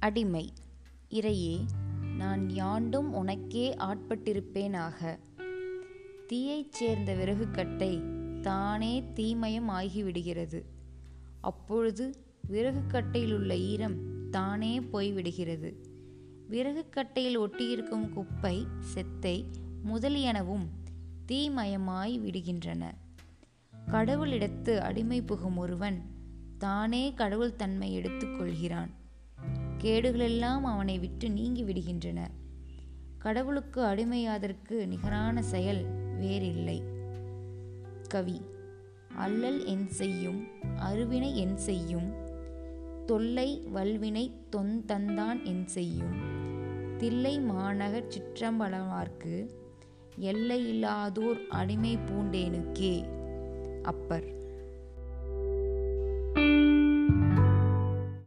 அடிமை. இறையே நான் யாண்டும் உனக்கே ஆட்பட்டிருப்பேனாக. தீயைச் சேர்ந்த விறகுக்கட்டை தானே தீமயம் ஆகிவிடுகிறது. அப்பொழுது விறகுக்கட்டையிலுள்ள ஈரம் தானே போய்விடுகிறது. விறகுக்கட்டையில் ஒட்டியிருக்கும் குப்பை செத்தை முதலியனவும் தீமயமாய் விடுகின்றன. கடவுளிடத்து அடிமை புகும் ஒருவன் தானே கடவுள் தன்மை எடுத்துக்கொள்கிறான். கேடுகளெல்லாம் அவனை விட்டு நீங்கி விடுகின்றன கடவுளுக்கு அடிமையாதற்கு நிகரான செயல் வேறில்லை. கவி அல்லல் என் செய்யும் அருவினை என் செய்யும் தொல்லை வல்வினை தொன் தந்தான் என் செய்யும். தில்லை மாநகர் சிற்றம்பலவார்க்கு எல்லையில்லாதோர் அடிமை பூண்டேனுக்கே. அப்பர்